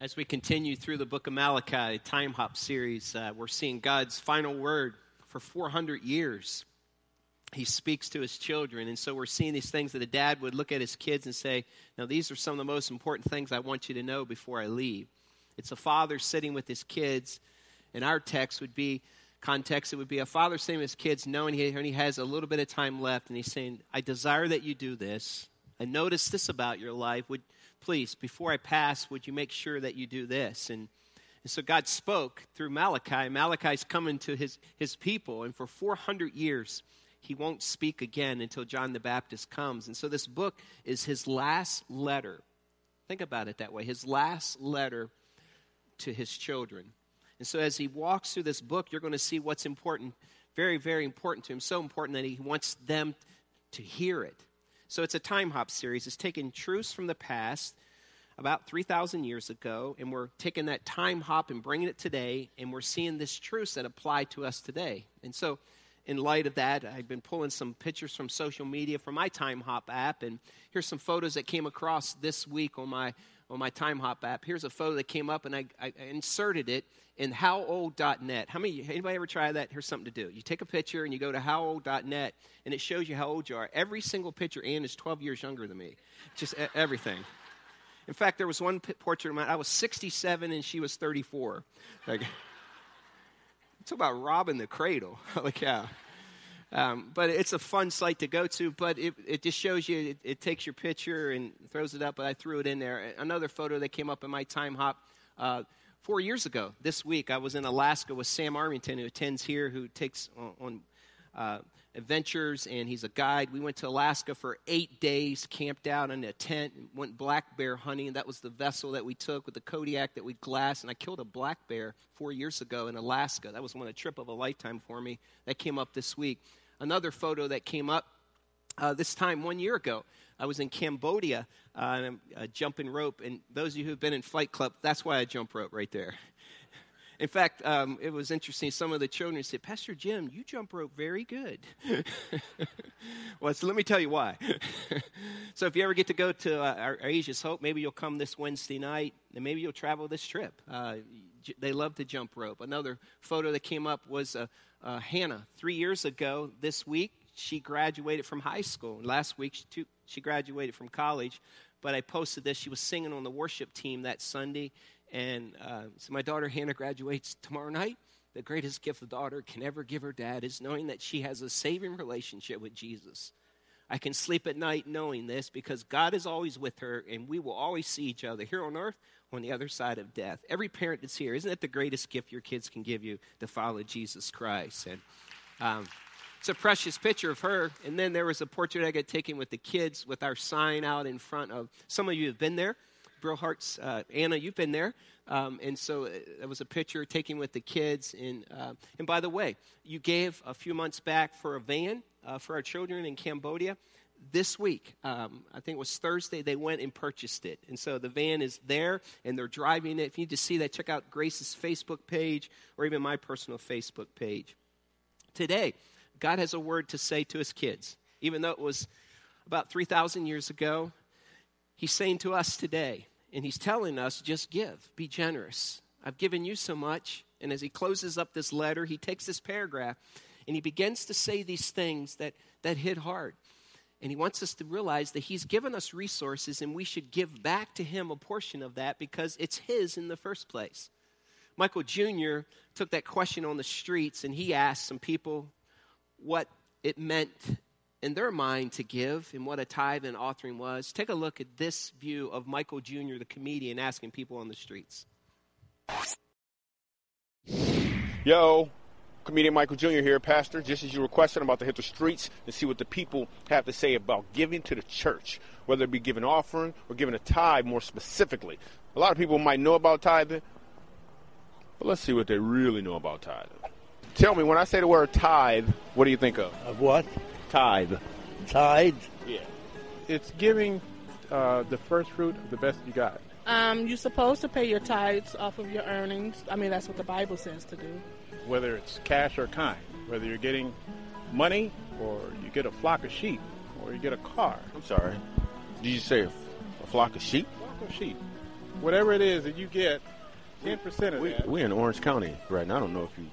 As we continue through the book of Malachi, Time Hop series, uh, we're seeing God's final word for 400 years. He speaks to his children. And so we're seeing these things that a dad would look at his kids and say, Now, these are some of the most important things I want you to know before I leave. It's a father sitting with his kids. And our text would be, context, it would be a father sitting with his kids, knowing he, he has a little bit of time left. And he's saying, I desire that you do this. And notice this about your life. Would please, before I pass, would you make sure that you do this? And, and so God spoke through Malachi. Malachi's coming to his, his people, and for 400 years, he won't speak again until John the Baptist comes. And so this book is his last letter. Think about it that way his last letter to his children. And so as he walks through this book, you're going to see what's important, very, very important to him. So important that he wants them to hear it. So it's a time hop series. It's taking truths from the past about 3,000 years ago, and we're taking that time hop and bringing it today, and we're seeing this truths that apply to us today. And so, in light of that, I've been pulling some pictures from social media from my Time Hop app, and here's some photos that came across this week on my on my Time Hop app. Here's a photo that came up, and I, I inserted it in howold.net. How many, anybody ever try that? Here's something to do. You take a picture and you go to howold.net, and it shows you how old you are. Every single picture, Ann is 12 years younger than me. Just everything. In fact, there was one portrait of mine, I was 67 and she was 34. Like, it's about robbing the cradle. like, yeah. Um, but it's a fun site to go to, but it, it just shows you, it, it, takes your picture and throws it up, but I threw it in there. Another photo that came up in my time hop uh, four years ago, this week, I was in Alaska with Sam Armington, who attends here, who takes on, on uh, adventures, and he's a guide. We went to Alaska for eight days, camped out in a tent, went black bear hunting. That was the vessel that we took with the Kodiak that we glassed, and I killed a black bear four years ago in Alaska. That was one a trip of a lifetime for me. That came up this week another photo that came up uh, this time one year ago. I was in Cambodia uh, uh, jumping rope, and those of you who've been in Fight Club, that's why I jump rope right there. In fact, um, it was interesting. Some of the children said, Pastor Jim, you jump rope very good. well, so let me tell you why. so, if you ever get to go to uh, our, Asia's Hope, maybe you'll come this Wednesday night, and maybe you'll travel this trip. Uh, they love to jump rope. Another photo that came up was uh, uh, Hannah. Three years ago this week, she graduated from high school. Last week, she, she graduated from college. But I posted this. She was singing on the worship team that Sunday. And uh, so my daughter Hannah graduates tomorrow night. The greatest gift a daughter can ever give her dad is knowing that she has a saving relationship with Jesus. I can sleep at night knowing this because God is always with her and we will always see each other here on earth on the other side of death. Every parent that's here, isn't that the greatest gift your kids can give you to follow Jesus Christ? And um, it's a precious picture of her. And then there was a portrait I got taken with the kids with our sign out in front of. Some of you have been there. Brillhart's, uh, Anna, you've been there. Um, and so that was a picture taken with the kids. And, uh, and by the way, you gave a few months back for a van uh, for our children in Cambodia this week, um, I think it was Thursday, they went and purchased it. And so the van is there and they're driving it. If you need to see that, check out Grace's Facebook page or even my personal Facebook page. Today, God has a word to say to his kids. Even though it was about 3,000 years ago, he's saying to us today, and he's telling us just give, be generous. I've given you so much. And as he closes up this letter, he takes this paragraph and he begins to say these things that, that hit hard. And he wants us to realize that he's given us resources and we should give back to him a portion of that because it's his in the first place. Michael Jr. took that question on the streets and he asked some people what it meant in their mind to give and what a tithe and offering was. Take a look at this view of Michael Jr., the comedian, asking people on the streets. Yo, Comedian Michael Jr. here, Pastor. Just as you requested, I'm about to hit the streets and see what the people have to say about giving to the church, whether it be giving offering or giving a tithe more specifically. A lot of people might know about tithing, but let's see what they really know about tithing. Tell me, when I say the word tithe, what do you think of? Of what? Tithe. Tithe? Yeah. It's giving uh, the first fruit of the best you got. Um, you're supposed to pay your tithes off of your earnings. I mean, that's what the Bible says to do whether it's cash or kind, whether you're getting money or you get a flock of sheep or you get a car. I'm sorry. Did you say a, a flock of sheep? Flock of sheep. whatever it is that you get, 10% of We, that. We're in Orange County right now. I don't know if you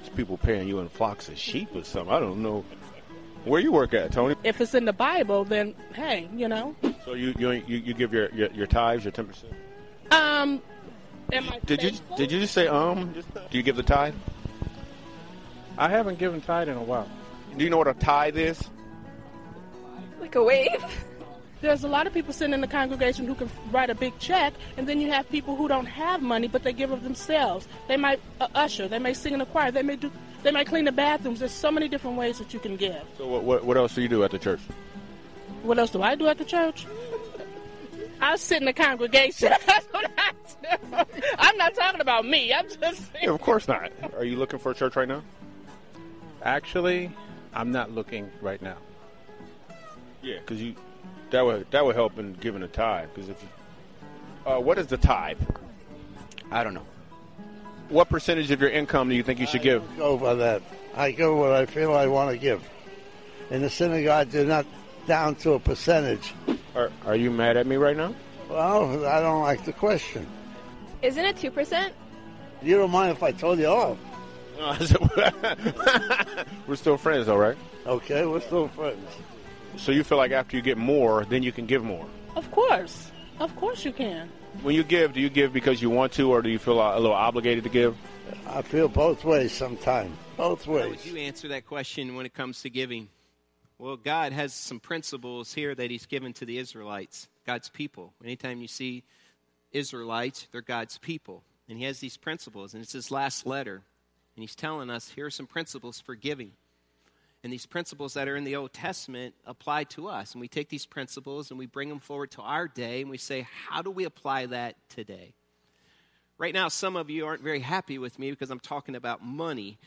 it's people paying you in flocks of sheep or something. I don't know where you work at, Tony. If it's in the Bible, then hey, you know. So you you you, you give your, your your tithes, your ten percent. Um, am I Did you did you just say um? Do you give the tithe? I haven't given tithe in a while. Do you know what a tithe is? Like a wave? There's a lot of people sitting in the congregation who can write a big check, and then you have people who don't have money, but they give of themselves. They might uh, usher, they may sing in the choir, they may do, they might clean the bathrooms. There's so many different ways that you can give. So what what, what else do you do at the church? What else do I do at the church? I sit in the congregation. That's what I do. I'm not talking about me. I'm just. Yeah, of course not. Are you looking for a church right now? Actually, I'm not looking right now. Yeah, because you that would that would help in giving a tithe. Because if you, uh, what is the tithe? I don't know. What percentage of your income do you think you should give? go by that. I give what I feel I want to give. In the synagogue, they're not down to a percentage. Are, are you mad at me right now? Well, I don't like the question. Isn't it 2%? You don't mind if I told you off? We're still friends, though, right? Okay, we're still friends. So you feel like after you get more, then you can give more. Of course. Of course you can. When you give, do you give because you want to, or do you feel a little obligated to give? I feel both ways sometimes. Both How ways. would you answer that question when it comes to giving? Well, God has some principles here that He's given to the Israelites, God's people. Anytime you see Israelites, they're God's people. And He has these principles, and it's His last letter. And He's telling us here are some principles for giving. And these principles that are in the Old Testament apply to us. And we take these principles and we bring them forward to our day, and we say, how do we apply that today? Right now, some of you aren't very happy with me because I'm talking about money.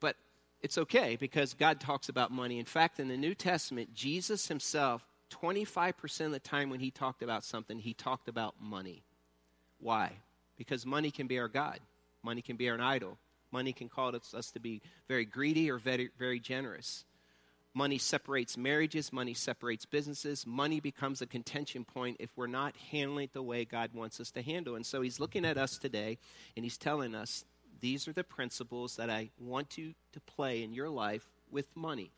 But it's okay because God talks about money. In fact, in the New Testament, Jesus himself, 25% of the time when he talked about something, he talked about money. Why? Because money can be our God, money can be our idol. Money can cause us, to be very greedy or very, very generous. Money separates marriages, money separates businesses. Money becomes a contention point if we're not handling it the way God wants us to handle. And so he's looking at us today and he's telling us these are the principles that I want you to play in your life with money.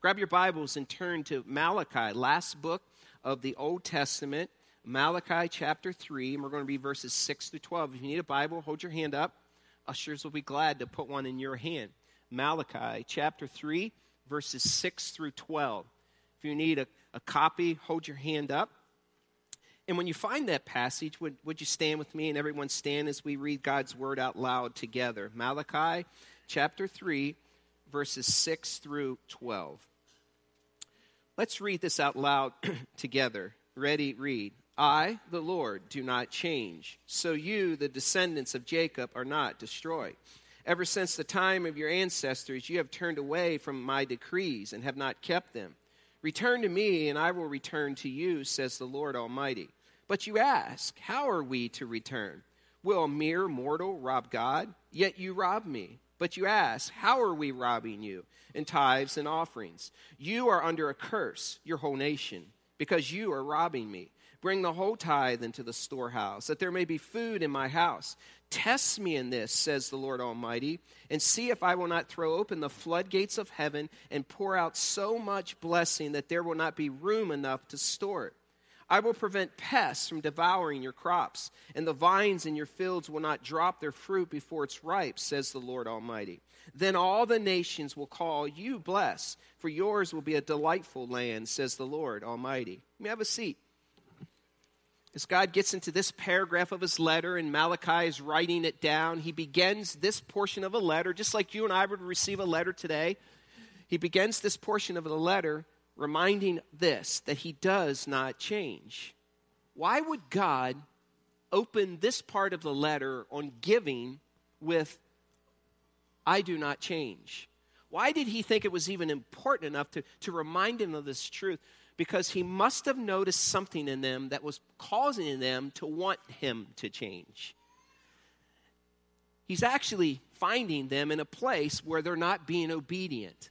Grab your Bibles and turn to Malachi, last book of the Old Testament, Malachi chapter 3, and we're going to be verses 6 through 12. If you need a Bible, hold your hand up. Ushers will be glad to put one in your hand. Malachi chapter 3, verses 6 through 12. If you need a, a copy, hold your hand up. And when you find that passage, would, would you stand with me and everyone stand as we read God's word out loud together? Malachi chapter 3, verses 6 through 12. Let's read this out loud together. Ready, read. I, the Lord, do not change. So you, the descendants of Jacob, are not destroyed. Ever since the time of your ancestors, you have turned away from my decrees and have not kept them. Return to me, and I will return to you, says the Lord Almighty. But you ask, How are we to return? Will a mere mortal rob God? Yet you rob me. But you ask, How are we robbing you? In tithes and offerings. You are under a curse, your whole nation, because you are robbing me. Bring the whole tithe into the storehouse, that there may be food in my house. Test me in this, says the Lord Almighty, and see if I will not throw open the floodgates of heaven and pour out so much blessing that there will not be room enough to store it. I will prevent pests from devouring your crops, and the vines in your fields will not drop their fruit before it's ripe, says the Lord Almighty. Then all the nations will call you blessed, for yours will be a delightful land, says the Lord Almighty. You have a seat. As God gets into this paragraph of his letter, and Malachi is writing it down, he begins this portion of a letter, just like you and I would receive a letter today. He begins this portion of the letter reminding this that he does not change. Why would God open this part of the letter on giving with, I do not change? Why did he think it was even important enough to, to remind him of this truth? Because he must have noticed something in them that was causing them to want him to change. He's actually finding them in a place where they're not being obedient.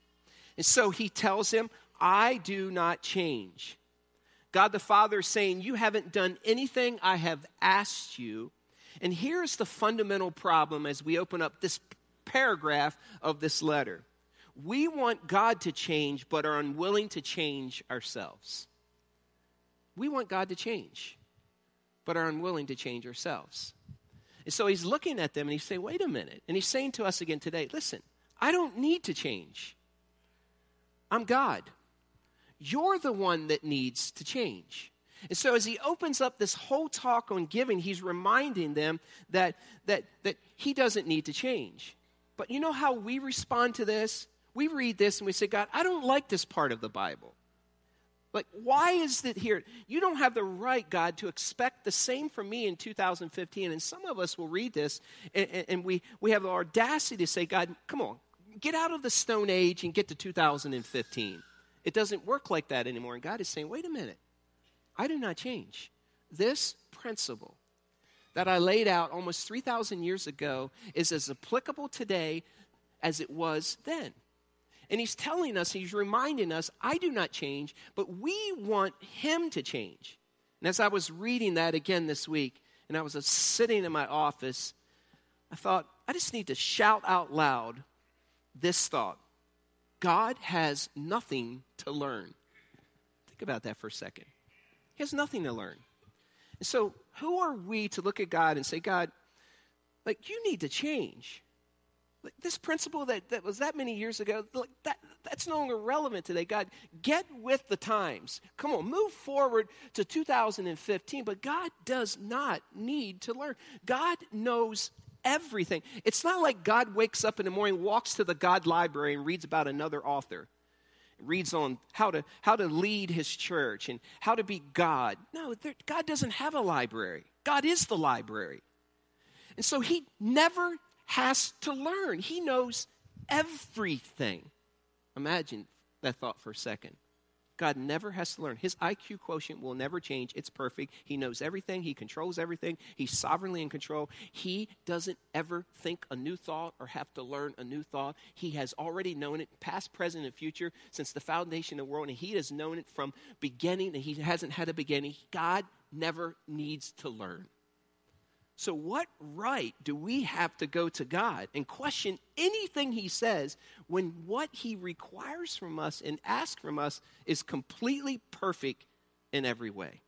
And so he tells him, I do not change. God the Father is saying, You haven't done anything I have asked you. And here's the fundamental problem as we open up this paragraph of this letter we want God to change, but are unwilling to change ourselves. We want God to change, but are unwilling to change ourselves. And so he's looking at them and he's saying, wait a minute. And he's saying to us again today, listen, I don't need to change. I'm God. You're the one that needs to change. And so as he opens up this whole talk on giving, he's reminding them that, that, that he doesn't need to change. But you know how we respond to this? We read this and we say, God, I don't like this part of the Bible. Like, why is it here? You don't have the right, God, to expect the same from me in 2015. And some of us will read this and, and, we, we have the audacity to say, God, come on, get out of the Stone Age and get to 2015. It doesn't work like that anymore. And God is saying, wait a minute, I do not change. This principle that I laid out almost 3,000 years ago is as applicable today as it was then. And he's telling us, he's reminding us, I do not change, but we want him to change. And as I was reading that again this week, and I was uh, sitting in my office, I thought, I just need to shout out loud this thought God has nothing to learn. Think about that for a second. He has nothing to learn. And so, who are we to look at God and say, God, like, you need to change? Like this principle that, that was that many years ago, like that, that's no longer relevant today. God, get with the times. Come on, move forward to 2015. But God does not need to learn. God knows everything. It's not like God wakes up in the morning, walks to the God library, and reads about another author. Reads on how to, how to lead his church and how to be God. No, there, God doesn't have a library. God is the library. And so he never has to learn. He knows everything. Imagine that thought for a second. God never has to learn. His IQ quotient will never change. It's perfect. He knows everything. He controls everything. He's sovereignly in control. He doesn't ever think a new thought or have to learn a new thought. He has already known it, past, present, and future, since the foundation of the world. And He has known it from beginning, and He hasn't had a beginning. God never needs to learn. So, what right do we have to go to God and question anything He says when what He requires from us and asks from us is completely perfect in every way?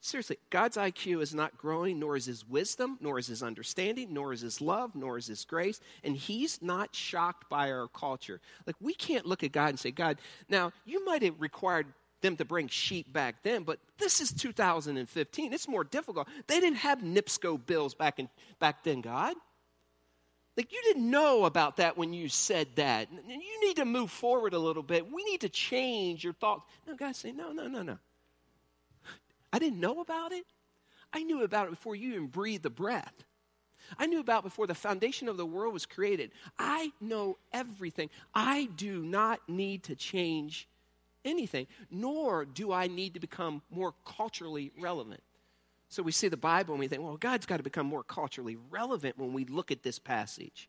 Seriously, God's IQ is not growing, nor is His wisdom, nor is His understanding, nor is His love, nor is His grace, and He's not shocked by our culture. Like, we can't look at God and say, God, now, you might have required them to bring sheep back then, but this is 2015. It's more difficult. They didn't have NIPSCO bills back, in, back then, God. Like, you didn't know about that when you said that. You need to move forward a little bit. We need to change your thoughts. No, God say, no, no, no, no. I didn't know about it. I knew about it before you even breathed the breath. I knew about before the foundation of the world was created. I know everything. I do not need to change anything, nor do I need to become more culturally relevant. So we see the Bible and we think, well, God's got to become more culturally relevant when we look at this passage.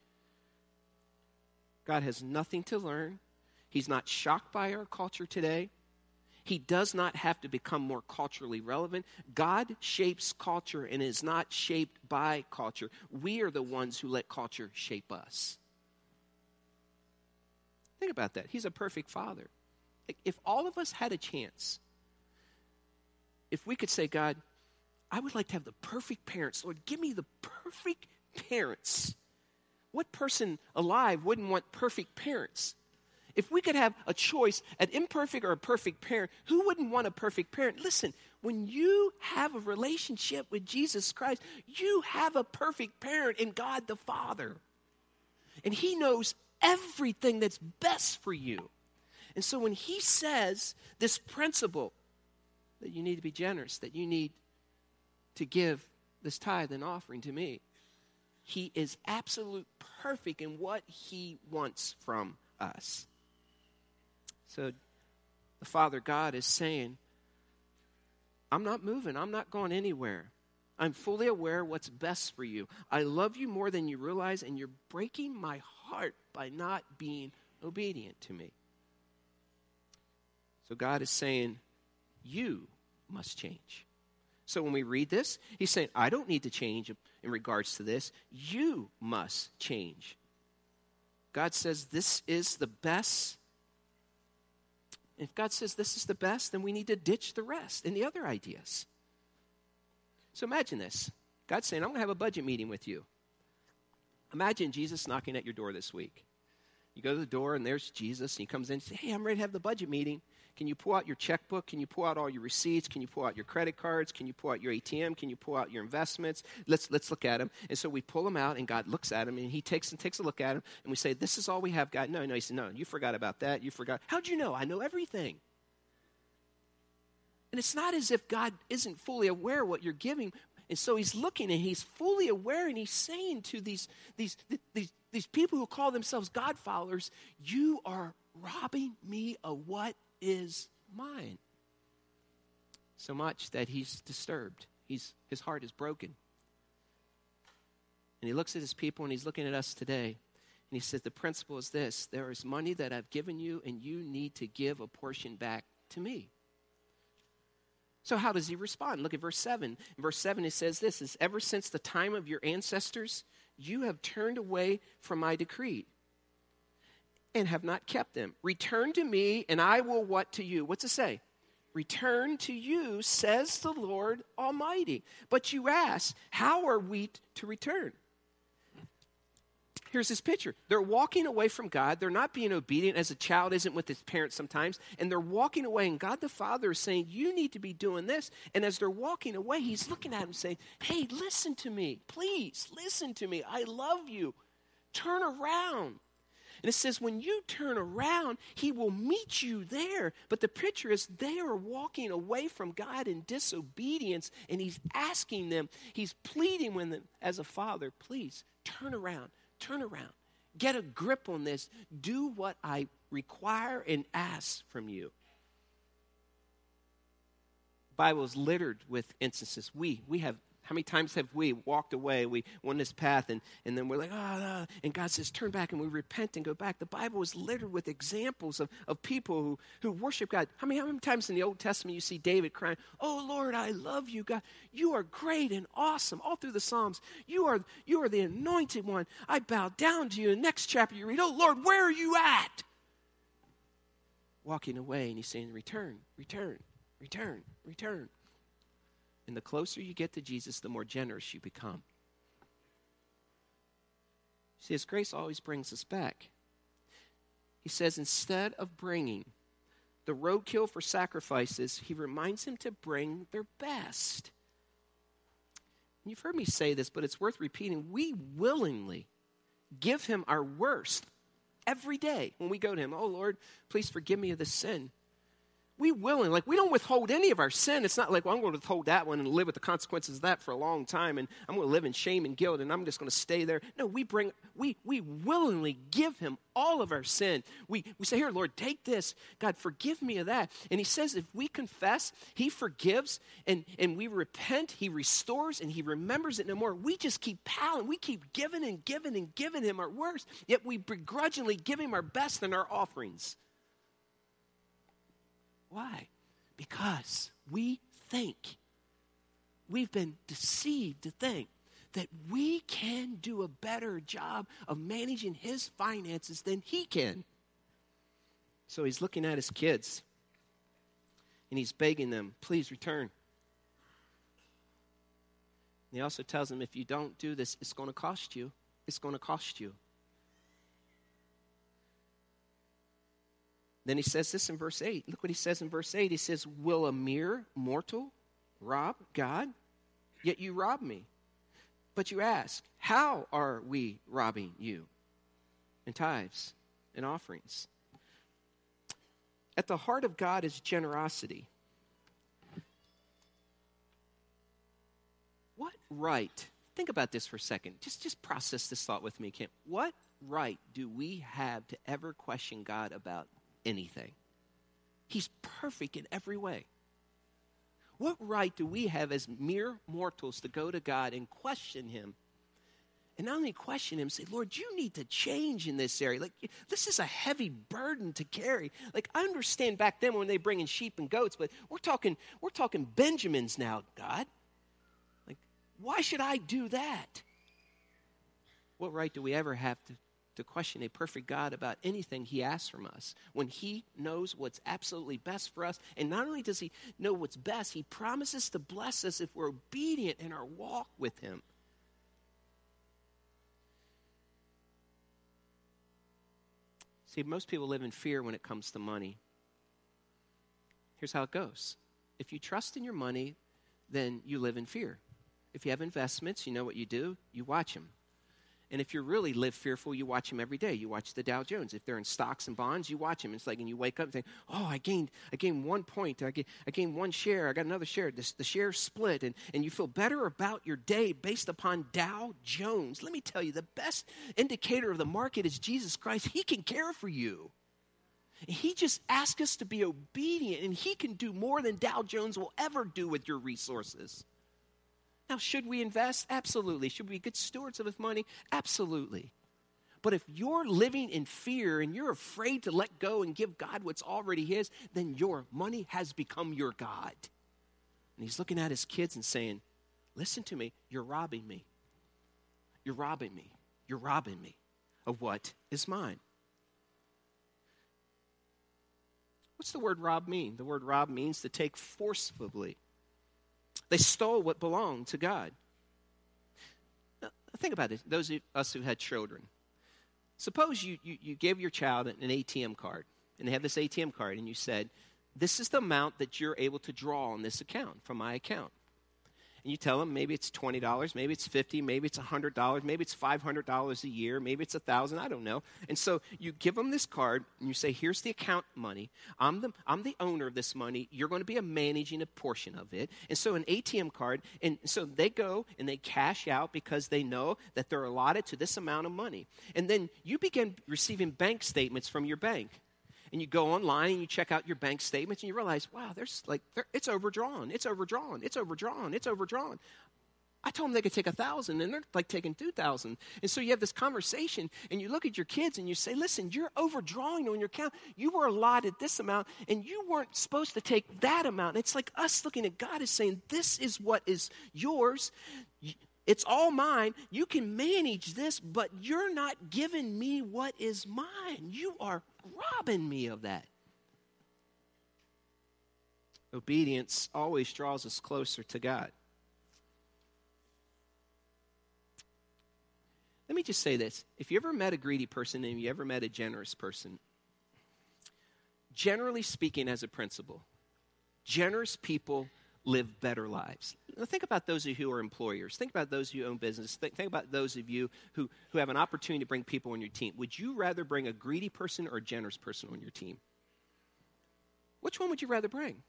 God has nothing to learn. He's not shocked by our culture today. He does not have to become more culturally relevant. God shapes culture and is not shaped by culture. We are the ones who let culture shape us. Think about that. He's a perfect father if all of us had a chance, if we could say, God, I would like to have the perfect parents. Lord, give me the perfect parents. What person alive wouldn't want perfect parents? If we could have a choice, an imperfect or a perfect parent, who wouldn't want a perfect parent? Listen, when you have a relationship with Jesus Christ, you have a perfect parent in God the Father. And He knows everything that's best for you. And so when he says this principle that you need to be generous, that you need to give this tithe and offering to me, he is absolute perfect in what he wants from us. So the Father God is saying, I'm not moving, I'm not going anywhere. I'm fully aware what's best for you. I love you more than you realize, and you're breaking my heart by not being obedient to me. So God is saying, you must change. So when we read this, he's saying, I don't need to change in regards to this. You must change. God says this is the best. If God says this is the best, then we need to ditch the rest and the other ideas. So imagine this God's saying, I'm going to have a budget meeting with you. Imagine Jesus knocking at your door this week. You go to the door, and there's Jesus, and he comes in and says, Hey, I'm ready to have the budget meeting. Can you pull out your checkbook? Can you pull out all your receipts? Can you pull out your credit cards? Can you pull out your ATM? Can you pull out your investments? Let's, let's look at them. And so we pull them out, and God looks at them, and He takes and takes a look at them, and we say, This is all we have, God. No, no. He said, No, you forgot about that. You forgot. How'd you know? I know everything. And it's not as if God isn't fully aware what you're giving. And so he's looking and he's fully aware and he's saying to these, these, these, these people who call themselves God followers, You are robbing me of what is mine. So much that he's disturbed. He's, his heart is broken. And he looks at his people and he's looking at us today. And he says, The principle is this there is money that I've given you, and you need to give a portion back to me. So, how does he respond? Look at verse 7. In verse 7, it says this is ever since the time of your ancestors, you have turned away from my decree and have not kept them. Return to me, and I will what to you? What's it say? Return to you, says the Lord Almighty. But you ask, how are we to return? Here's this picture. They're walking away from God. They're not being obedient as a child isn't with his parents sometimes. And they're walking away, and God the Father is saying, You need to be doing this. And as they're walking away, he's looking at them saying, Hey, listen to me. Please, listen to me. I love you. Turn around. And it says, when you turn around, he will meet you there. But the picture is they are walking away from God in disobedience, and he's asking them, he's pleading with them as a father, please turn around, turn around. Get a grip on this. Do what I require and ask from you. Bible is littered with instances. We, we have how many times have we walked away, we went this path, and, and then we're like, oh, and God says, turn back, and we repent and go back. The Bible is littered with examples of, of people who, who worship God. How many, how many times in the Old Testament you see David crying, Oh, Lord, I love you, God. You are great and awesome. All through the Psalms, you are, you are the anointed one. I bow down to you. The next chapter, you read, Oh, Lord, where are you at? Walking away, and he's saying, Return, return, return, return. And the closer you get to Jesus, the more generous you become. See, His grace always brings us back. He says, instead of bringing the roadkill for sacrifices, He reminds them to bring their best. And you've heard me say this, but it's worth repeating. We willingly give Him our worst every day when we go to Him. Oh, Lord, please forgive me of this sin we willing, like we don't withhold any of our sin. It's not like, well, I'm going to withhold that one and live with the consequences of that for a long time, and I'm going to live in shame and guilt, and I'm just going to stay there. No, we bring, we we willingly give him all of our sin. We we say, Here, Lord, take this. God, forgive me of that. And he says, if we confess, he forgives, and, and we repent, he restores, and he remembers it no more. We just keep piling, we keep giving and giving and giving him our worst, yet we begrudgingly give him our best and our offerings. Why? Because we think, we've been deceived to think that we can do a better job of managing his finances than he can. So he's looking at his kids and he's begging them, please return. And he also tells them, if you don't do this, it's going to cost you. It's going to cost you. Then he says this in verse 8. Look what he says in verse 8. He says, Will a mere mortal rob God? Yet you rob me. But you ask, How are we robbing you? In tithes and offerings. At the heart of God is generosity. What right? Think about this for a second. Just, just process this thought with me, Kim. What right do we have to ever question God about anything. He's perfect in every way. What right do we have as mere mortals to go to God and question Him and not only question him, say, Lord, you need to change in this area. Like, this is a heavy burden to carry. Like, I understand back then when they bring in sheep and goats, but we're talking, we're talking Benjamins now, God. Like, why should I do that? What right do we ever have to, to question a perfect God about anything he asks from us when he knows what's absolutely best for us? And not only does he know what's best, he promises to bless us if we're obedient in our walk with him. See, most people live in fear when it comes to money. Here's how it goes if you trust in your money, then you live in fear. If you have investments, you know what you do? You watch them. And if you really live fearful, you watch them every day. You watch the Dow Jones. If they're in stocks and bonds, you watch them. It's like, and you wake up and think, oh, I gained, I gained one point. I gained, I gained one share. I got another share. This, the share split. And, and you feel better about your day based upon Dow Jones. Let me tell you, the best indicator of the market is Jesus Christ. He can care for you. He just asks us to be obedient, and He can do more than Dow Jones will ever do with your resources. Now, should we invest? Absolutely. Should we be good stewards of his money? Absolutely. But if you're living in fear and you're afraid to let go and give God what's already his, then your money has become your God. And he's looking at his kids and saying, Listen to me, you're robbing me. You're robbing me. You're robbing me of what is mine. What's the word rob mean? The word rob means to take forcibly they stole what belonged to God. Now, think about this those of us who had children. Suppose you, you, you gave your child an ATM card, and they have this ATM card, and you said, This is the amount that you're able to draw on this account from my account you tell them maybe it's $20, maybe it's 50, maybe it's $100, maybe it's $500 a year, maybe it's 1000 I don't know. And so you give them this card and you say, here's the account money. I'm the, I'm the owner of this money. You're going to be a managing a portion of it. And so an ATM card, and so they go and they cash out because they know that they're allotted to this amount of money. And then you begin receiving bank statements from your bank and you go online and you check out your bank statements and you realize, wow, there's like, it's overdrawn, it's overdrawn, it's overdrawn, it's overdrawn. I told them they could take a thousand, and they're like taking two thousand. And so you have this conversation, and you look at your kids and you say, "Listen, you're overdrawing on your account. You were allotted this amount, and you weren't supposed to take that amount." And it's like us looking at God is saying, "This is what is yours. It's all mine. You can manage this, but you're not giving me what is mine. You are robbing me of that. Obedience always draws us closer to God. Let me just say this. If you ever met a greedy person and you ever met a generous person, generally speaking, as a principle, generous people live better lives. Think about those of you who are employers. Think about those of who own business. Think, think, about those of you who, who have an opportunity to bring people on your team. Would you rather bring a greedy person or a generous person on your team? Which one would you rather bring?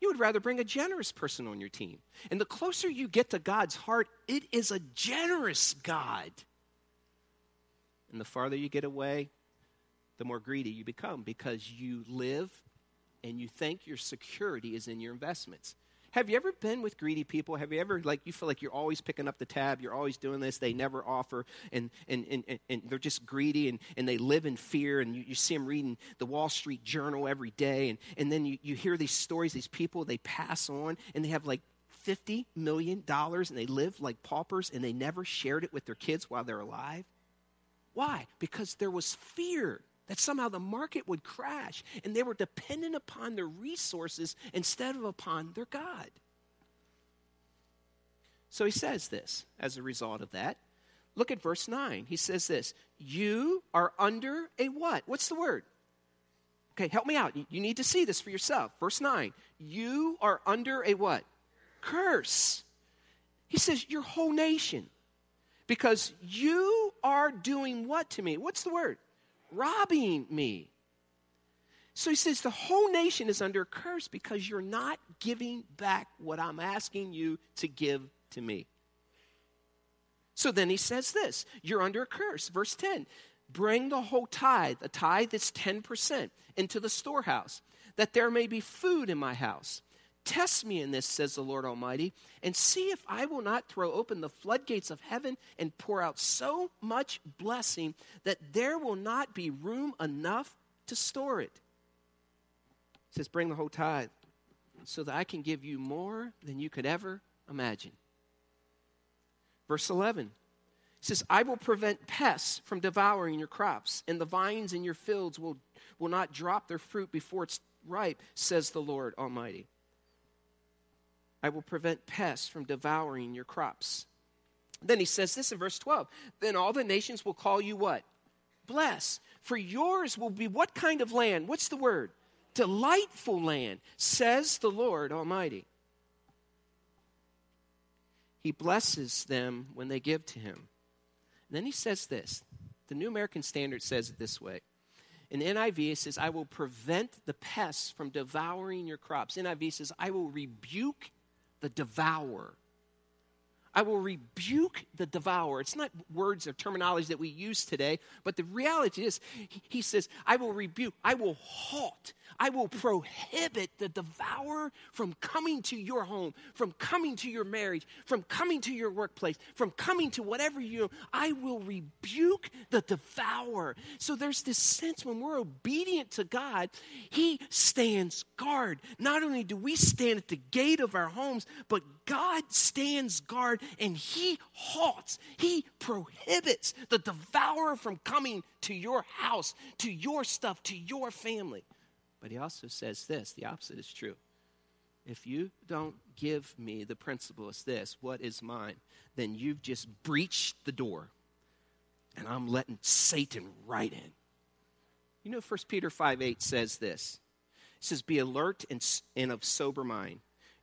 You would rather bring a generous person on your team. And the closer you get to God's heart, it is a generous God. And the farther you get away, the more greedy you become because you live and you think your security is in your investments. Have you ever been with greedy people? Have you ever, like, you feel like you're always picking up the tab, you're always doing this, they never offer, and, and, and, and they're just greedy and, and they live in fear, and you, you see them reading the Wall Street Journal every day, and, and then you, you hear these stories, these people, they pass on, and they have like $50 million, and they live like paupers, and they never shared it with their kids while they're alive? Why? Because there was fear that somehow the market would crash and they were dependent upon their resources instead of upon their God. So he says this as a result of that. Look at verse 9. He says this You are under a what? What's the word? Okay, help me out. You need to see this for yourself. Verse 9. You are under a what? Curse. He says, Your whole nation. Because you are doing what to me? What's the word? Robbing me. So he says, The whole nation is under a curse because you're not giving back what I'm asking you to give to me. So then he says this You're under a curse. Verse 10 Bring the whole tithe, a tithe that's 10%, into the storehouse, that there may be food in my house. Test me in this, says the Lord Almighty, and see if I will not throw open the floodgates of heaven and pour out so much blessing that there will not be room enough to store it. Says, Bring the whole tithe so that I can give you more than you could ever imagine. Verse 11 says, I will prevent pests from devouring your crops, and the vines in your fields will, will not drop their fruit before it's ripe, says the Lord Almighty. I will prevent pests from devouring your crops. Then he says this in verse 12 Then all the nations will call you what? Bless. For yours will be what kind of land? What's the word? Delightful land, says the Lord Almighty. He blesses them when they give to him. And then he says this the New American Standard says it this way. In NIV, it says, I will prevent the pests from devouring your crops. NIV says, I will rebuke the devourer. I will rebuke the devourer. It's not words or terminology that we use today, but the reality is, he says, I will rebuke, I will halt, I will prohibit the devourer from coming to your home, from coming to your marriage, from coming to your workplace, from coming to whatever you I will rebuke the devourer. So there's this sense when we're obedient to God, He stands guard. Not only do we stand at the gate of our homes, but God stands guard and He halts, He prohibits the devourer from coming to your house, to your stuff, to your family. But He also says this the opposite is true. If you don't give me the principle is this, what is mine, then you've just breached the door and I'm letting Satan right in. You know, 1 Peter 5 8 says this. It says, Be alert and, and of sober mind.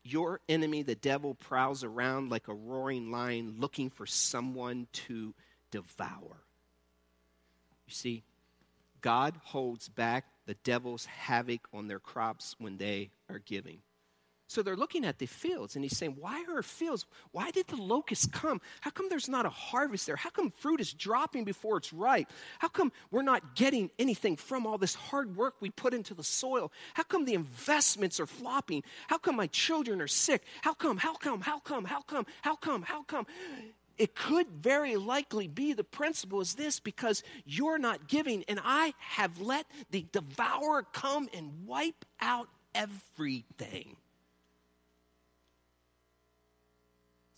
Your enemy, the devil, prowls around like a roaring lion looking for someone to devour. You see, God holds back the devil's havoc on their crops when they are giving. So they're looking at the fields and he's saying, Why are fields? Why did the locusts come? How come there's not a harvest there? How come fruit is dropping before it's ripe? How come we're not getting anything from all this hard work we put into the soil? How come the investments are flopping? How come my children are sick? How come? How come? How come? How come? How come? How come? It could very likely be the principle is this because you're not giving, and I have let the devourer come and wipe out everything.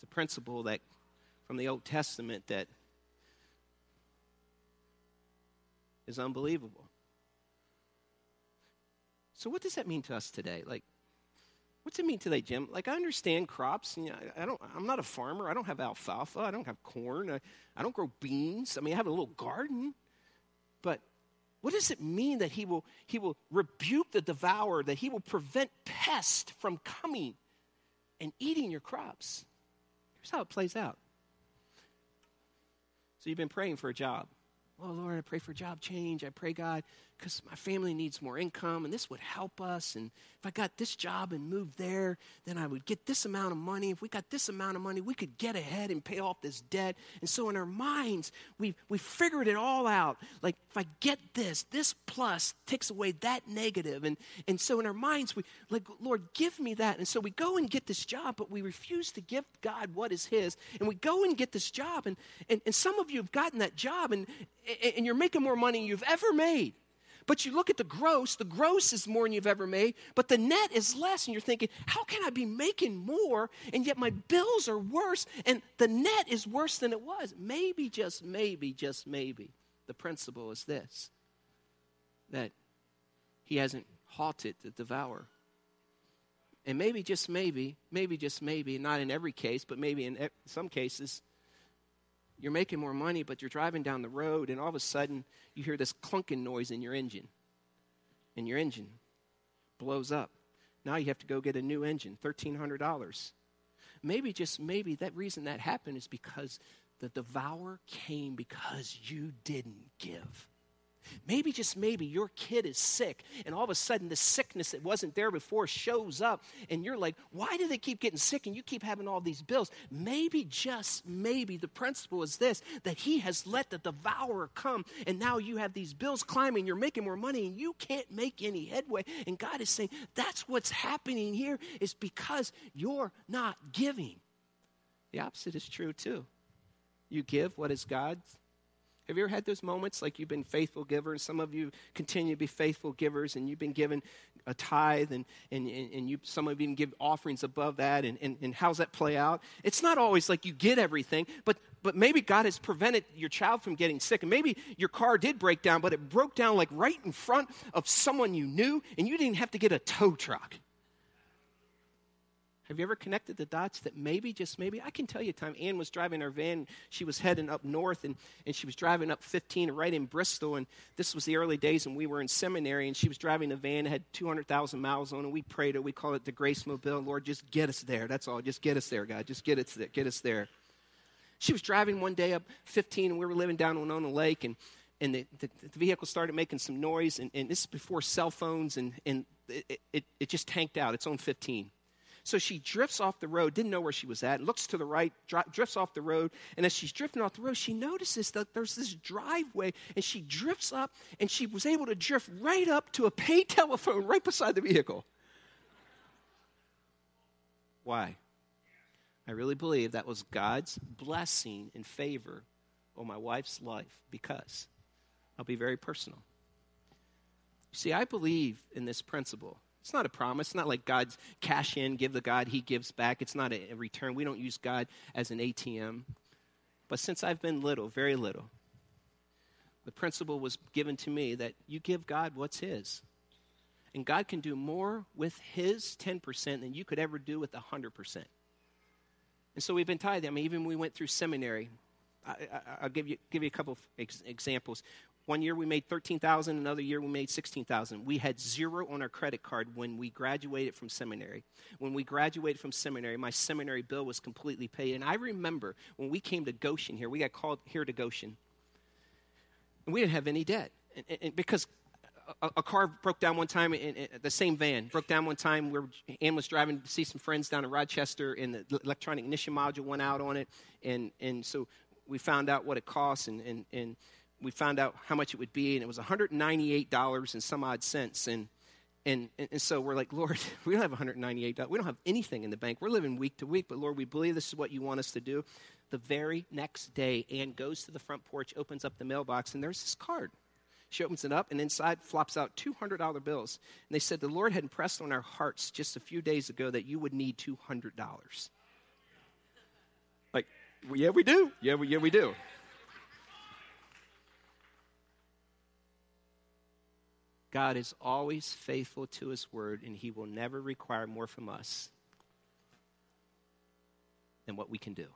Principle that from the Old Testament that is unbelievable. So, what does that mean to us today? Like, what's it mean today, Jim? Like, I understand crops. You know, I don't. I'm not a farmer. I don't have alfalfa. I don't have corn. I, I don't grow beans. I mean, I have a little garden. But what does it mean that he will he will rebuke the devourer? That he will prevent pests from coming and eating your crops? Here's how it plays out. So you've been praying for a job. Oh, Lord, I pray for job change. I pray, God, because my family needs more income and this would help us. And if I got this job and moved there, then I would get this amount of money. If we got this amount of money, we could get ahead and pay off this debt. And so in our minds, we've, we figured it all out. Like, if I get this, this plus takes away that negative. And, and so in our minds, we like, Lord, give me that. And so we go and get this job, but we refuse to give God what is His. And we go and get this job. And, and, and some of you have gotten that job and, and you're making more money you've ever made. But you look at the gross, the gross is more than you've ever made, but the net is less. And you're thinking, how can I be making more and yet my bills are worse and the net is worse than it was? Maybe, just maybe, just maybe. The principle is this that he hasn't halted the devourer. And maybe, just maybe, maybe, just maybe, not in every case, but maybe in some cases, you're making more money, but you're driving down the road, and all of a sudden you hear this clunking noise in your engine. And your engine blows up. Now you have to go get a new engine, $1,300. Maybe, just maybe, that reason that happened is because the devourer came because you didn't give. Maybe, just maybe, your kid is sick, and all of a sudden, the sickness that wasn't there before shows up, and you're like, why do they keep getting sick and you keep having all these bills? Maybe, just maybe, the principle is this that he has let the devourer come, and now you have these bills climbing, you're making more money, and you can't make any headway. And God is saying, that's what's happening here, is because you're not giving. The opposite is true too. You give what is God's. Have you ever had those moments like you've been faithful givers? Some of you continue to be faithful givers and you've been given a tithe and, and, and you, some of you even give offerings above that. And, and, and how's that play out? It's not always like you get everything, but, but maybe God has prevented your child from getting sick. And maybe your car did break down, but it broke down like right in front of someone you knew and you didn't have to get a tow truck. Have you ever connected the dots that maybe, just maybe, I can tell you time Ann was driving her van, she was heading up north, and, and she was driving up 15 right in Bristol, and this was the early days when we were in seminary, and she was driving a van, had 200,000 miles on it, we prayed it, we call it the Grace Mobile, Lord, just get us there, that's all, just get us there, God, just get us there, get us there. She was driving one day up 15, and we were living down on Winona Lake, and, and the, the, the vehicle started making some noise, and, and this is before cell phones, and, and it, it, it just tanked out, it's on 15. So she drifts off the road, didn't know where she was at, looks to the right, drifts off the road. And as she's drifting off the road, she notices that there's this driveway, and she drifts up, and she was able to drift right up to a pay telephone right beside the vehicle. Why? I really believe that was God's blessing and favor on my wife's life because I'll be very personal. See, I believe in this principle it's not a promise. It's not like God's cash in, give the God, He gives back. It's not a, return. We don't use God as an ATM. But since I've been little, very little, the principle was given to me that you give God what's His. And God can do more with His 10% than you could ever do with 100%. And so we've been tithing. I mean, even we went through seminary, I, will give you, give you a couple ex- examples. One year we made 13,000, another year we made 16,000. We had zero on our credit card when we graduated from seminary. When we graduated from seminary, my seminary bill was completely paid. And I remember when we came to Goshen here, we got called here to Goshen. And we didn't have any debt. And, and because a, a, car broke down one time, in, in, the same van broke down one time. Where Ann was driving to see some friends down in Rochester, and the electronic ignition module went out on it. And, and so we found out what it costs, and, and, and we found out how much it would be, and it was $198 and some odd cents. And, and, and so we're like, Lord, we don't have $198. We don't have anything in the bank. We're living week to week, but Lord, we believe this is what you want us to do. The very next day, Ann goes to the front porch, opens up the mailbox, and there's this card. She opens it up, and inside flops out $200 bills. And they said, The Lord had impressed on our hearts just a few days ago that you would need $200. Like, yeah, we do. Yeah, we, yeah, we do. God is always faithful to his word, and he will never require more from us than what we can do.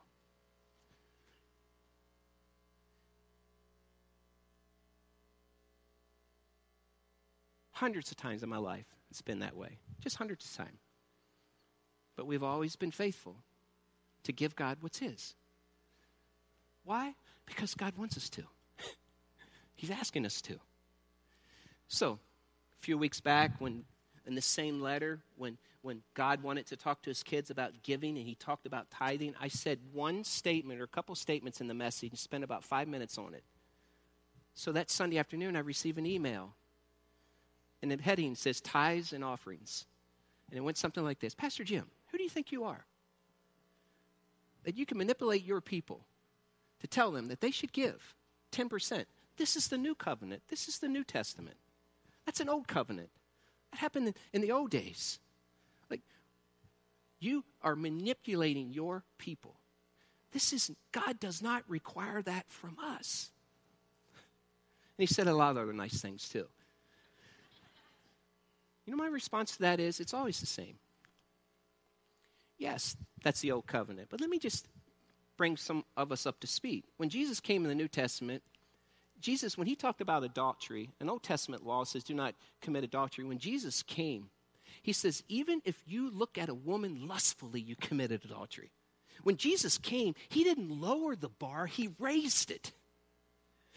Hundreds of times in my life, it's been that way. Just hundreds of times. But we've always been faithful to give God what's His. Why? Because God wants us to. He's asking us to. So, a few weeks back, when in the same letter, when, when God wanted to talk to his kids about giving and he talked about tithing, I said one statement or a couple statements in the message and spent about five minutes on it. So that Sunday afternoon, I received an email. And the heading says tithes and offerings. And it went something like this Pastor Jim, who do you think you are? That you can manipulate your people to tell them that they should give 10%. This is the new covenant, this is the New Testament. That's an old covenant. That happened in, in the old days. Like, you are manipulating your people. This is, God does not require that from us. And he said a lot of other nice things too. You know, my response to that is it's always the same. Yes, that's the old covenant. But let me just bring some of us up to speed. When Jesus came in the New Testament, Jesus, when he talked about adultery, an Old Testament law says do not commit adultery. When Jesus came, he says, even if you look at a woman lustfully, you committed adultery. When Jesus came, he didn't lower the bar, he raised it.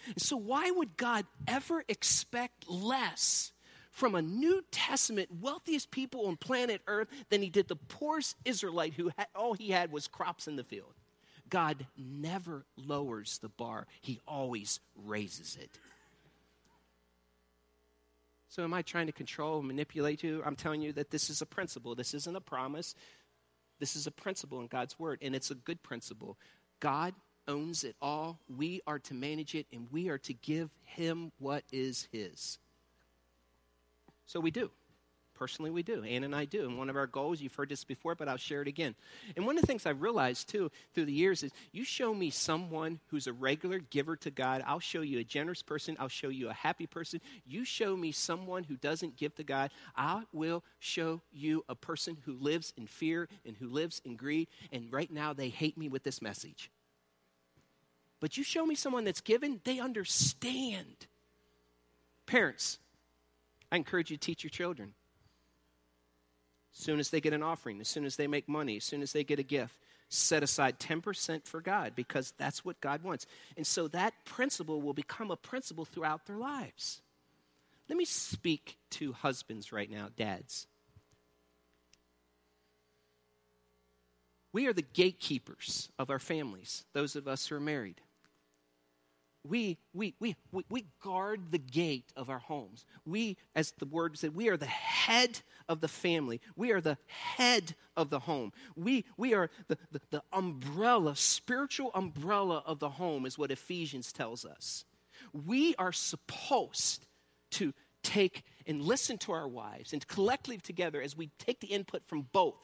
And so, why would God ever expect less from a New Testament wealthiest people on planet Earth than he did the poorest Israelite who had, all he had was crops in the field? God never lowers the bar, he always raises it. So, am I trying to control and manipulate you? I'm telling you that this is a principle. This isn't a promise. This is a principle in God's word, and it's a good principle. God owns it all. We are to manage it, and we are to give Him what is His. So we do. Personally, we do. Ann and I do. And one of our goals, you've heard this before, but I'll share it again. And one of the things I've realized too through the years is you show me someone who's a regular giver to God. I'll show you a generous person. I'll show you a happy person. You show me someone who doesn't give to God. I will show you a person who lives in fear and who lives in greed. And right now, they hate me with this message. But you show me someone that's given, they understand. Parents, I encourage you to teach your children. As soon as they get an offering, as soon as they make money, as soon as they get a gift, set aside 10% for God because that's what God wants. And so that principle will become a principle throughout their lives. Let me speak to husbands right now, dads. We are the gatekeepers of our families, those of us who are married we, we, we, we, we guard the gate of our homes. We, as the word said, we are the head of the family. We are the head of the home. We, we are the, the, the umbrella, spiritual umbrella of the home, is what Ephesians tells us. We are supposed to take and listen to our wives and collectively together as we take the input from both.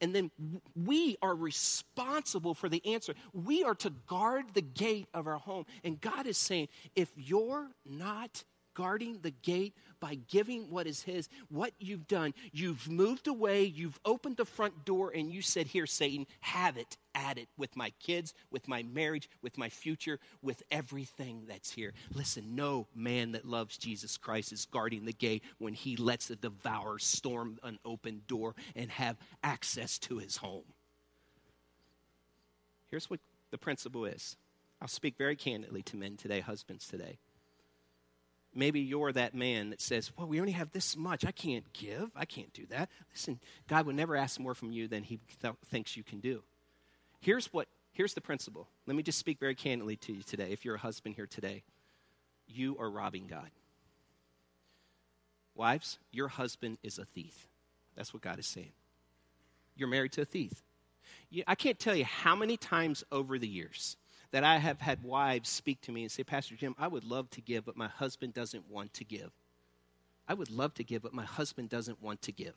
And then we are responsible for the answer. We are to guard the gate of our home. And God is saying, if you're not guarding the gate by giving what is His, what you've done, you've moved away, you've opened the front door, and you said, Here, Satan, have it at it with my kids, with my marriage, with my future, with everything that's here. Listen, no man that loves Jesus Christ is guarding the gate when he lets the devourer storm an open door and have access to his home. Here's what the principle is I'll speak very candidly to men today, husbands today. Maybe you're that man that says, Well, we only have this much. I can't give. I can't do that. Listen, God would never ask more from you than he th- thinks you can do. Here's what here's the principle. Let me just speak very candidly to you today. If you're a husband here today, you are robbing God. Wives, your husband is a thief. That's what God is saying. You're married to a thief. You, I can't tell you how many times over the years that I have had wives speak to me and say, Pastor Jim, I would love to give, but my husband doesn't want to give. I would love to give, but my husband doesn't want to give.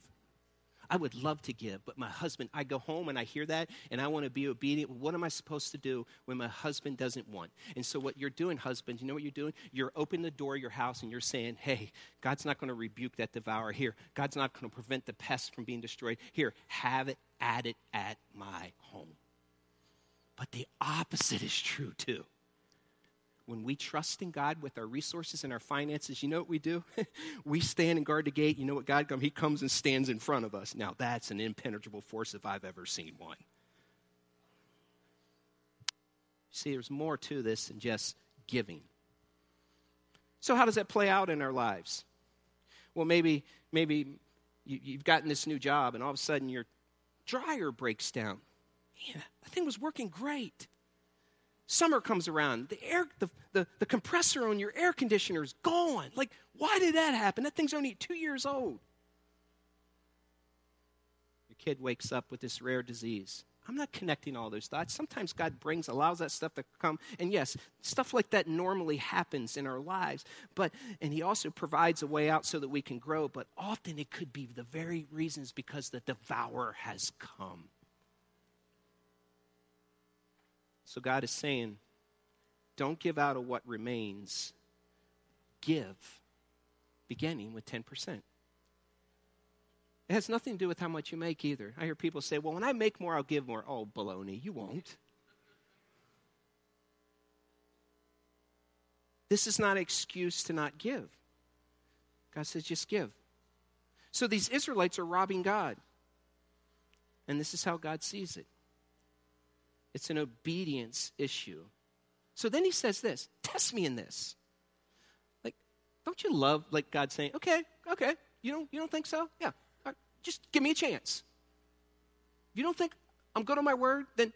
I would love to give, but my husband, I go home and I hear that and I want to be obedient. What am I supposed to do when my husband doesn't want? And so, what you're doing, husband, you know what you're doing? You're opening the door of your house and you're saying, hey, God's not going to rebuke that devourer. Here, God's not going to prevent the pests from being destroyed. Here, have it at it at my home. But the opposite is true too when we trust in God with our resources and our finances, you know what we do? we stand and guard the gate. You know what God comes? He comes and stands in front of us. Now that's an impenetrable force if I've ever seen one. See, there's more to this than just giving. So how does that play out in our lives? Well, maybe maybe you, you've gotten this new job, and all of a sudden your dryer breaks down. Man, that thing was working great. Summer comes around, the air, the, the, the compressor on your air conditioner is gone. Like, why did that happen? That thing's only two years old. Your kid wakes up with this rare disease. I'm not connecting all those dots. Sometimes God brings, allows that stuff to come. And yes, stuff like that normally happens in our lives. But, and He also provides a way out so that we can grow. But often it could be the very reasons because the devourer has come. So God is saying, don't give out of what remains, give, beginning with 10%. It has nothing to do with how much you make either. I hear people say, well, when I make more, I'll give more. Oh, baloney, you won't. This is not an excuse to not give. God says, just give. So these Israelites are robbing God. And this is how God sees it. It's an obedience issue. So then he says this test me in this. Like, don't you love like God saying, okay, okay, you don't, you don't think so? Yeah, right, just give me a chance. You don't think I'm good on my word, then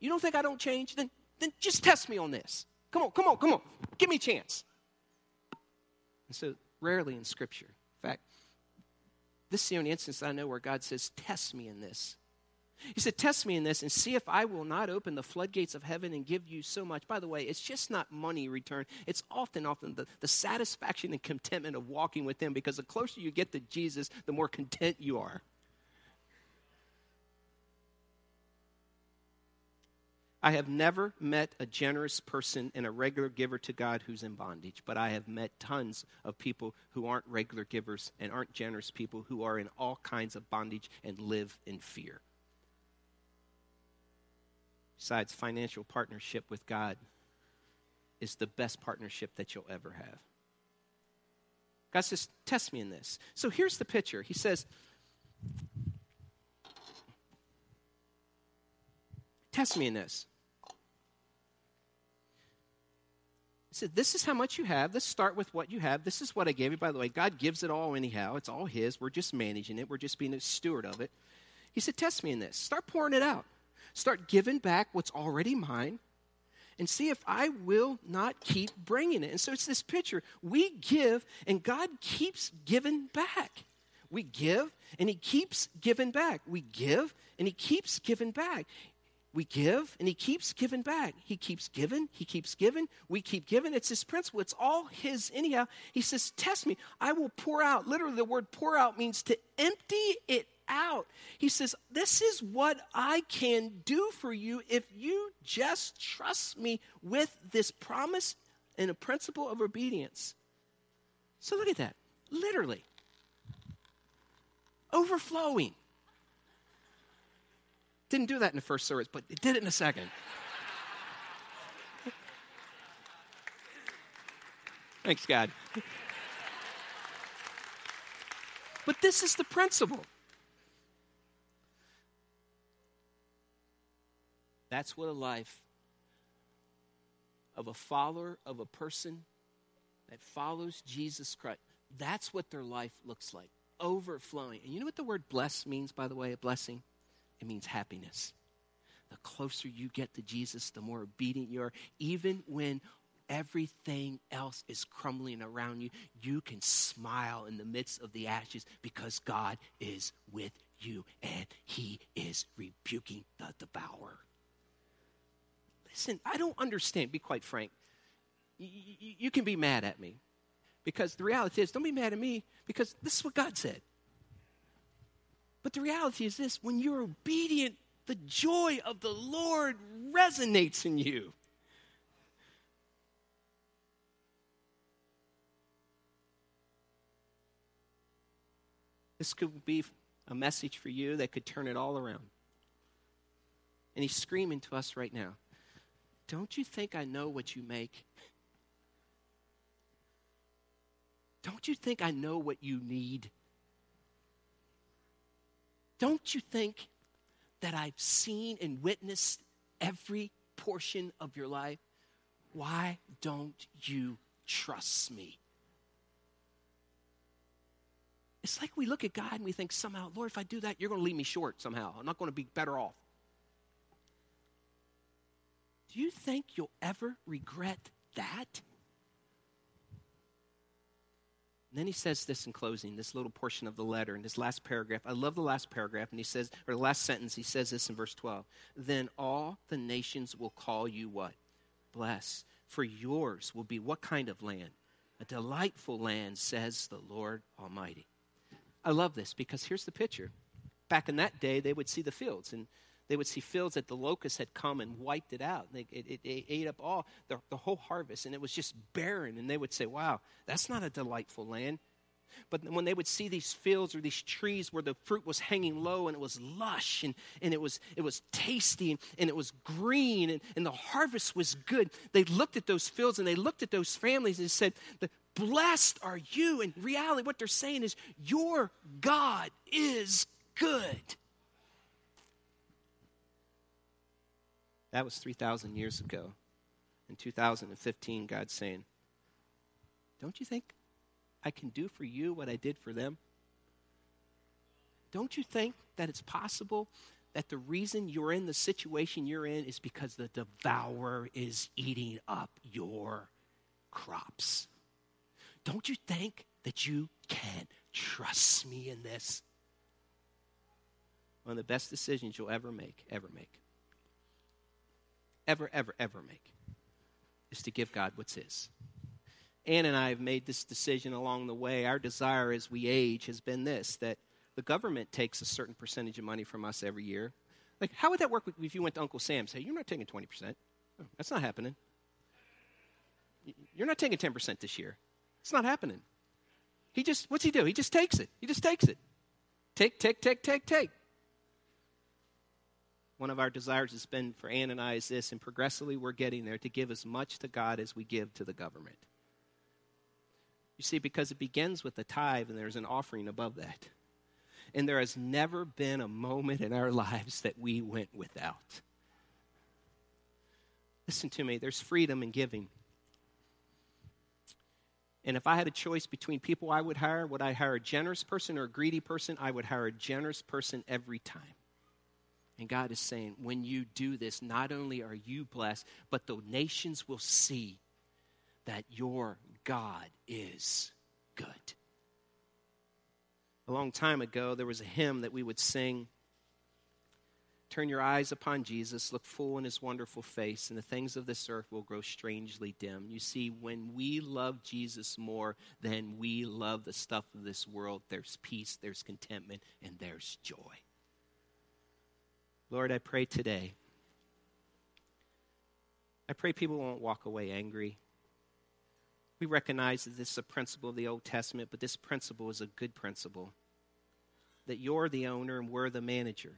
you don't think I don't change, then, then just test me on this. Come on, come on, come on, give me a chance. And so, rarely in Scripture, in fact, this is the only instance I know where God says, Test me in this. He said, Test me in this and see if I will not open the floodgates of heaven and give you so much. By the way, it's just not money return. It's often, often the, the satisfaction and contentment of walking with Him because the closer you get to Jesus, the more content you are. I have never met a generous person and a regular giver to God who's in bondage, but I have met tons of people who aren't regular givers and aren't generous people who are in all kinds of bondage and live in fear. Besides, financial partnership with God is the best partnership that you'll ever have. God says, Test me in this. So here's the picture. He says, Test me in this. He said, This is how much you have. Let's start with what you have. This is what I gave you. By the way, God gives it all anyhow. It's all His. We're just managing it, we're just being a steward of it. He said, Test me in this. Start pouring it out. Start giving back what's already mine and see if I will not keep bringing it. And so it's this picture. We give, and God keeps giving back. We give, and He keeps giving back. We give, and He keeps giving back we give and he keeps giving back. He keeps giving, he keeps giving, we keep giving. It's his principle, it's all his anyhow. He says, Test me, I will pour out. Literally, the word pour out means to empty it out. He says, This is what I can do for you if you just trust me with this promise and a principle of obedience. So look at that. Literally. Overflowing. Didn't do that in the first service, but it did it in the second. Thanks, God. But this is the principle. That's what a life of a follower of a person that follows Jesus Christ, that's what their life looks like overflowing. And you know what the word bless means, by the way, a blessing? it means happiness. The closer you get to Jesus, the more obedient you are. Even when everything else is crumbling around you, you can smile in the midst of the ashes because God is with you and He is rebuking the devourer. Listen, I don't understand, be quite frank. You, you, you can be mad at me because the reality is, don't be mad at me because this is what God said. But the reality is this when you're obedient, the joy of the Lord resonates in you. This could be a message for you that could turn it all around. And he's screaming to us right now Don't you think I know what you make? Don't you think I know what you need? Don't you think that I've seen and witnessed every portion of your life? Why don't you trust me? It's like we look at God and we think somehow, Lord, if I do that, you're going to leave me short somehow. I'm not going to be better off. Do you think you'll ever regret that? And then he says this in closing, this little portion of the letter, in this last paragraph. I love the last paragraph, and he says, or the last sentence, he says this in verse 12. Then all the nations will call you what? Bless. For yours will be what kind of land? A delightful land, says the Lord Almighty. I love this because here's the picture. Back in that day, they would see the fields, and they would see fields that the locusts had come and wiped it out. It, it, it, ate up all the, the whole harvest, and it was just barren. And they would say, "Wow, that's not a delightful land." But when they would see these fields or these trees where the fruit was hanging low and it was lush and, and it, was, it was tasty and, and it was green and, and the harvest was good, they looked at those fields and they looked at those families and said, Blessed are you. In reality, what they're saying is, Your God is good. That was 3,000 years ago. In 2015, God's saying, Don't you think I can do for you what I did for them? Don't you think that it's possible that the reason you're in the situation you're in is because the devourer is eating up your crops? Don't you think that you can trust me in this? One of the best decisions you'll ever make, ever make, ever, ever, ever make, is to give God what's His. Ann and I have made this decision along the way. Our desire as we age has been this that the government takes a certain percentage of money from us every year. Like, how would that work if you went to Uncle Sam? and Say, you're not taking 20%. that's not happening. You're not taking 10% this year. It's not happening. He just, what's he do? He just takes it. He just takes it. Take, take, take, take, take. One of our desires has been for Ann and I is this, and progressively we're getting there to give as much to God as we give to the government. You see, because it begins with the tithe and there's an offering above that. And there has never been a moment in our lives that we went without. Listen to me, there's freedom in giving. And if I had a choice between people I would hire, would I hire a generous person or a greedy person? I would hire a generous person every time. And God is saying, when you do this, not only are you blessed, but the nations will see that your God is good. A long time ago, there was a hymn that we would sing Turn your eyes upon Jesus, look full in his wonderful face, and the things of this earth will grow strangely dim. You see, when we love Jesus more than we love the stuff of this world, there's peace, there's contentment, and there's joy. Lord, I pray today. I pray people won't walk away angry. We recognize that this is a principle of the Old Testament, but this principle is a good principle. That you're the owner and we're the manager.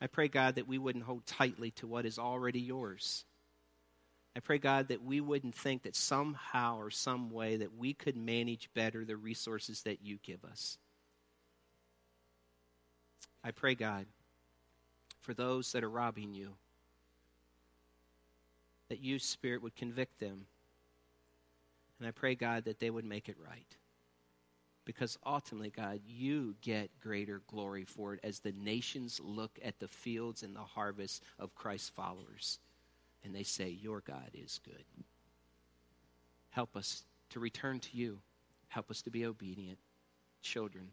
I pray, God, that we wouldn't hold tightly to what is already yours. I pray, God, that we wouldn't think that somehow or some way that we could manage better the resources that you give us. I pray, God, for those that are robbing you, that you, Spirit, would convict them. And I pray, God, that they would make it right. Because ultimately, God, you get greater glory for it as the nations look at the fields and the harvest of Christ's followers. And they say, Your God is good. Help us to return to you. Help us to be obedient children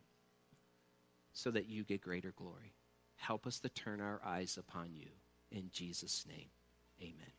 so that you get greater glory. Help us to turn our eyes upon you. In Jesus' name, amen.